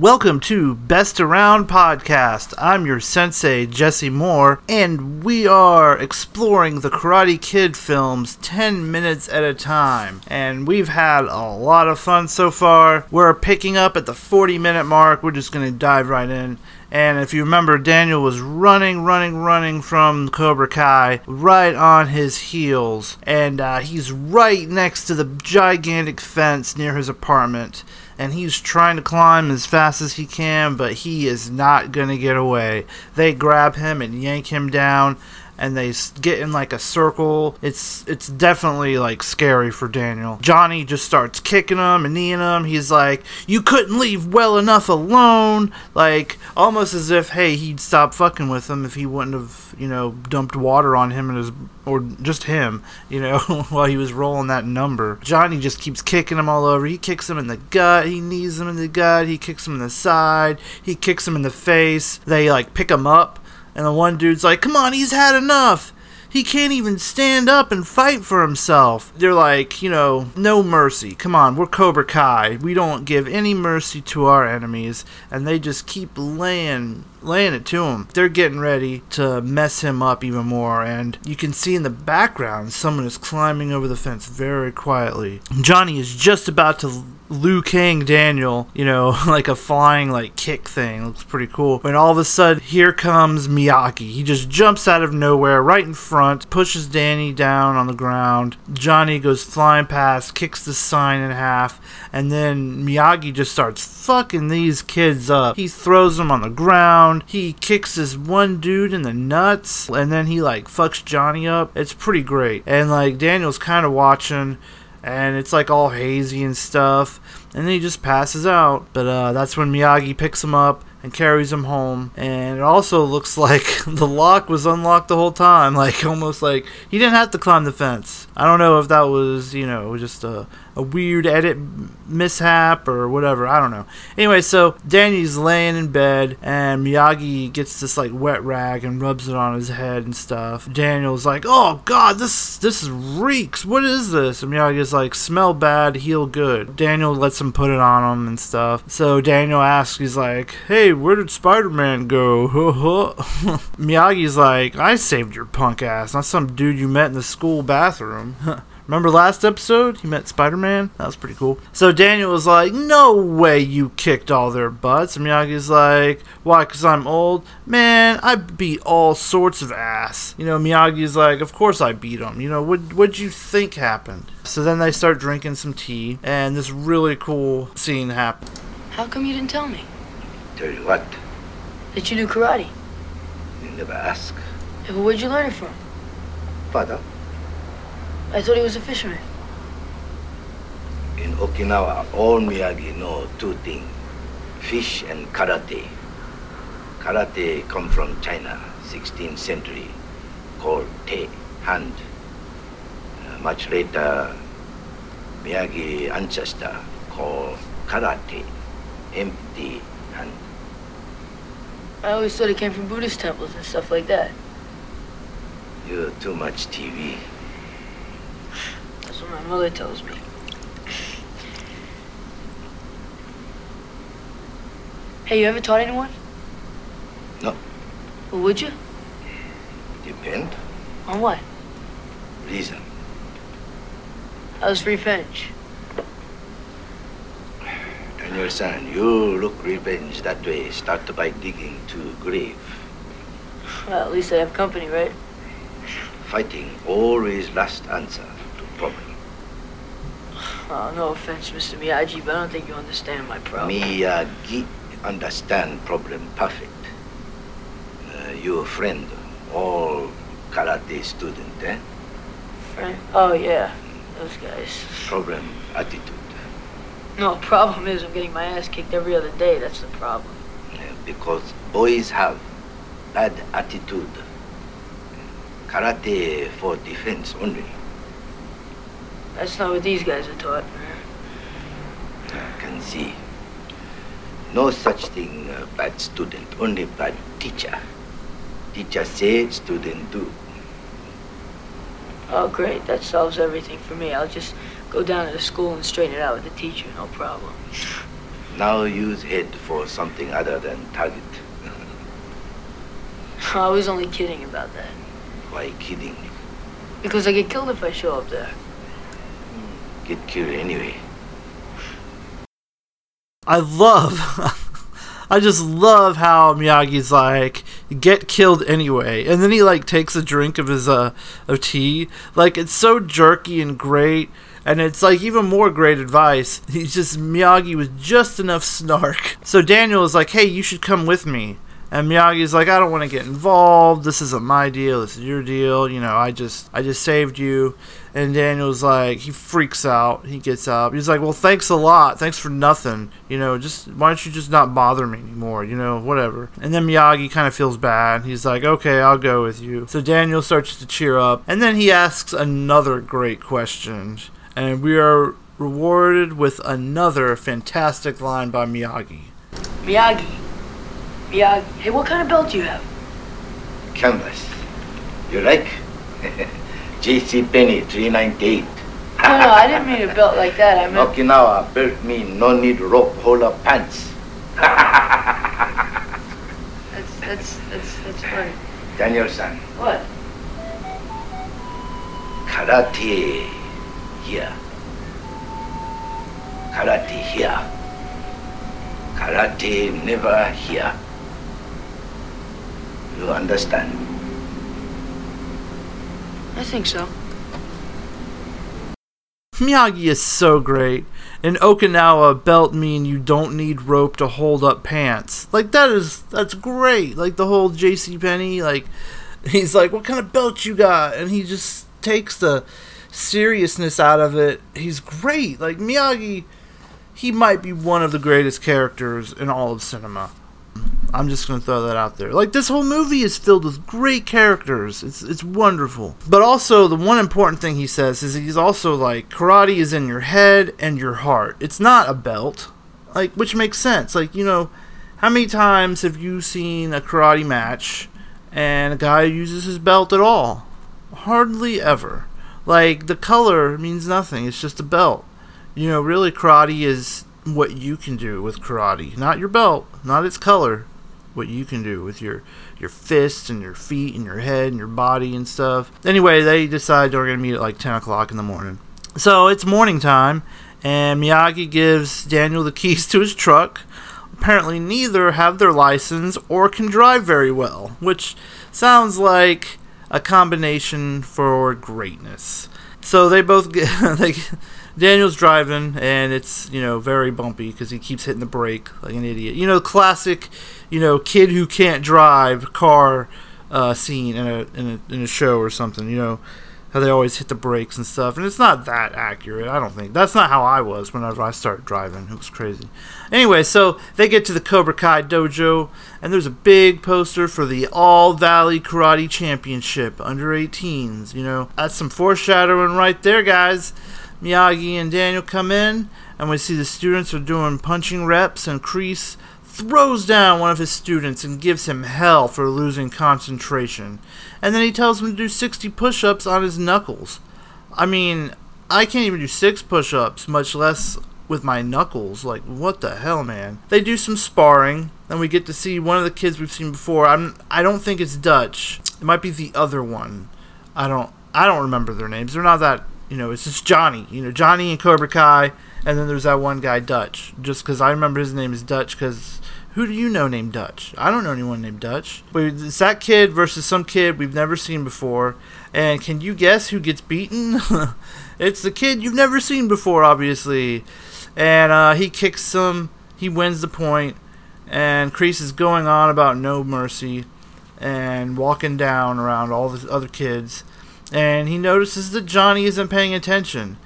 Welcome to Best Around Podcast. I'm your sensei, Jesse Moore, and we are exploring the Karate Kid films 10 minutes at a time. And we've had a lot of fun so far. We're picking up at the 40 minute mark. We're just going to dive right in. And if you remember, Daniel was running, running, running from Cobra Kai right on his heels. And uh, he's right next to the gigantic fence near his apartment and he's trying to climb as fast as he can, but he is not going to get away. They grab him and yank him down and they get in like a circle. It's it's definitely like scary for Daniel. Johnny just starts kicking him and kneeing him. He's like, "You couldn't leave well enough alone," like almost as if hey he'd stop fucking with him if he wouldn't have you know dumped water on him and his or just him you know while he was rolling that number. Johnny just keeps kicking him all over. He kicks him in the gut. He knees him in the gut. He kicks him in the side. He kicks him in the face. They like pick him up and the one dude's like, come on, he's had enough. He can't even stand up and fight for himself. They're like, you know, no mercy. Come on, we're Cobra Kai. We don't give any mercy to our enemies. And they just keep laying laying it to him. They're getting ready to mess him up even more, and you can see in the background someone is climbing over the fence very quietly. Johnny is just about to Liu Kang Daniel, you know, like a flying like kick thing. Looks pretty cool. When all of a sudden, here comes Miyagi. He just jumps out of nowhere right in front, pushes Danny down on the ground. Johnny goes flying past, kicks the sign in half, and then Miyagi just starts fucking these kids up. He throws them on the ground. He kicks this one dude in the nuts, and then he like fucks Johnny up. It's pretty great. And like Daniel's kind of watching and it's like all hazy and stuff. And then he just passes out. But uh, that's when Miyagi picks him up and carries him home. And it also looks like the lock was unlocked the whole time, like almost like he didn't have to climb the fence. I don't know if that was, you know, just a a weird edit mishap or whatever. I don't know. Anyway, so Danny's laying in bed and Miyagi gets this like wet rag and rubs it on his head and stuff. Daniel's like, "Oh God, this this reeks. What is this?" And Miyagi's like, "Smell bad, heal good." Daniel lets him put it on him and stuff. So Daniel asks, he's like, "Hey, where did Spider-Man go?" Miyagi's like, "I saved your punk ass, not some dude you met in the school bathroom." Remember last episode? He met Spider Man? That was pretty cool. So Daniel was like, No way you kicked all their butts. And Miyagi's like, Why? Because I'm old? Man, I beat all sorts of ass. You know, Miyagi's like, Of course I beat them. You know, what, what'd you think happened? So then they start drinking some tea, and this really cool scene happens. How come you didn't tell me? Tell you what, That you knew karate? you never ask. Yeah, but where'd you learn it from? Father, I thought he was a fisherman. in Okinawa, all Miyagi know two things, fish and karate. Karate come from China, 16th century, called te, hand. Uh, much later, Miyagi ancestor called karate, empty hand. I always thought it came from Buddhist temples and stuff like that. You're too much TV. That's what my mother tells me. Hey, you ever taught anyone? No. Well, would you? Depend. On what? Reason. How's revenge? Daniel-san, you look revenge that way. Start by digging to grave. Well, at least I have company, right? Fighting always last answer to problem. Oh, no offense, Mr. Miyagi, but I don't think you understand my problem. Miyagi understand problem perfect. Uh, your friend, all karate student, eh? Friend? Oh, yeah. Those guys. Problem attitude. No, problem is I'm getting my ass kicked every other day. That's the problem. Uh, because boys have bad attitude. Karate for defense only. That's not what these guys are taught. I can see. No such thing, uh, bad student, only bad teacher. Teacher say, student do. Oh, great. That solves everything for me. I'll just go down to the school and straighten it out with the teacher. No problem. Now use head for something other than target. I was only kidding about that. Why kidding? Because I get killed if I show up there. Get killed anyway. I love, I just love how Miyagi's like, get killed anyway, and then he like takes a drink of his uh of tea. Like it's so jerky and great, and it's like even more great advice. He's just Miyagi with just enough snark. So Daniel is like, hey, you should come with me. And Miyagi's like, I don't want to get involved. This isn't my deal. This is your deal. You know, I just, I just saved you. And Daniel's like, he freaks out. He gets up. He's like, well, thanks a lot. Thanks for nothing. You know, just why don't you just not bother me anymore? You know, whatever. And then Miyagi kind of feels bad. He's like, okay, I'll go with you. So Daniel starts to cheer up, and then he asks another great question, and we are rewarded with another fantastic line by Miyagi. Miyagi. Miyagi. Hey, what kind of belt do you have? Canvas. You like? J.C. Penney, 398. No, no, I didn't mean a belt like that. I meant. Okinawa belt mean no need rope, hold up pants. That's that's that's that's funny. Daniel-san, What? karate here. Karate here. Karate never here. You understand? I think so. Miyagi is so great. In Okinawa, belt mean you don't need rope to hold up pants. Like that is that's great. Like the whole J.C. Penney, like he's like, "What kind of belt you got?" And he just takes the seriousness out of it. He's great. Like Miyagi, he might be one of the greatest characters in all of cinema. I'm just gonna throw that out there. Like this whole movie is filled with great characters. It's it's wonderful. But also the one important thing he says is he's also like karate is in your head and your heart. It's not a belt. Like which makes sense. Like, you know, how many times have you seen a karate match and a guy uses his belt at all? Hardly ever. Like the color means nothing. It's just a belt. You know, really karate is what you can do with karate, not your belt, not its color, what you can do with your your fists and your feet and your head and your body and stuff. Anyway, they decide they're gonna meet at like ten o'clock in the morning. So it's morning time, and Miyagi gives Daniel the keys to his truck. Apparently, neither have their license or can drive very well, which sounds like a combination for greatness. So they both get they Daniel's driving, and it's you know very bumpy because he keeps hitting the brake like an idiot. You know, classic, you know, kid who can't drive car uh, scene in a, in a in a show or something. You know, how they always hit the brakes and stuff, and it's not that accurate. I don't think that's not how I was whenever I started driving. It was crazy. Anyway, so they get to the Cobra Kai dojo, and there's a big poster for the All Valley Karate Championship under 18s. You know, that's some foreshadowing right there, guys. Miyagi and Daniel come in, and we see the students are doing punching reps, and Kreese throws down one of his students and gives him hell for losing concentration. And then he tells him to do 60 push ups on his knuckles. I mean, I can't even do six push ups, much less with my knuckles. Like, what the hell, man? They do some sparring, and we get to see one of the kids we've seen before. I'm, I don't think it's Dutch. It might be the other one. I don't, I don't remember their names. They're not that you know, it's just Johnny. You know, Johnny and Cobra Kai, and then there's that one guy Dutch. Just because I remember his name is Dutch, because who do you know named Dutch? I don't know anyone named Dutch. But it's that kid versus some kid we've never seen before. And can you guess who gets beaten? it's the kid you've never seen before, obviously. And uh, he kicks some. He wins the point. And Kreese is going on about no mercy and walking down around all the other kids and he notices that Johnny isn't paying attention.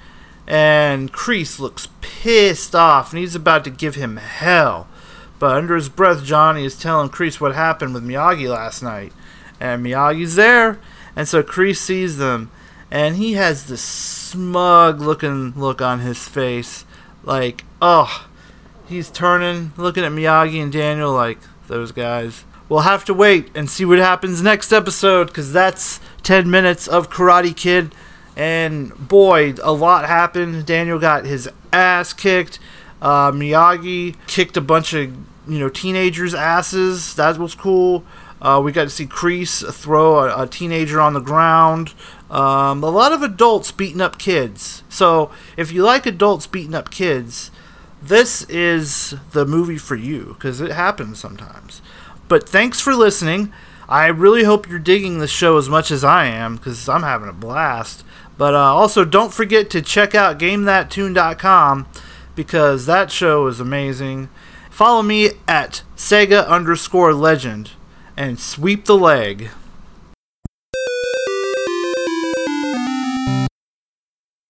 And Kreese looks pissed off, and he's about to give him hell. But under his breath, Johnny is telling Kreese what happened with Miyagi last night. And Miyagi's there, and so Kreese sees them, and he has this smug looking look on his face. Like, oh, he's turning, looking at Miyagi and Daniel like, those guys. We'll have to wait and see what happens next episode, because that's 10 minutes of Karate Kid. And boy, a lot happened. Daniel got his ass kicked. Uh, Miyagi kicked a bunch of you know teenagers' asses. That was cool. Uh, we got to see Kreese throw a, a teenager on the ground. Um, a lot of adults beating up kids. So if you like adults beating up kids, this is the movie for you because it happens sometimes. But thanks for listening. I really hope you're digging the show as much as I am because I'm having a blast. But uh, also, don't forget to check out GameThatTune.com because that show is amazing. Follow me at Sega underscore legend and sweep the leg.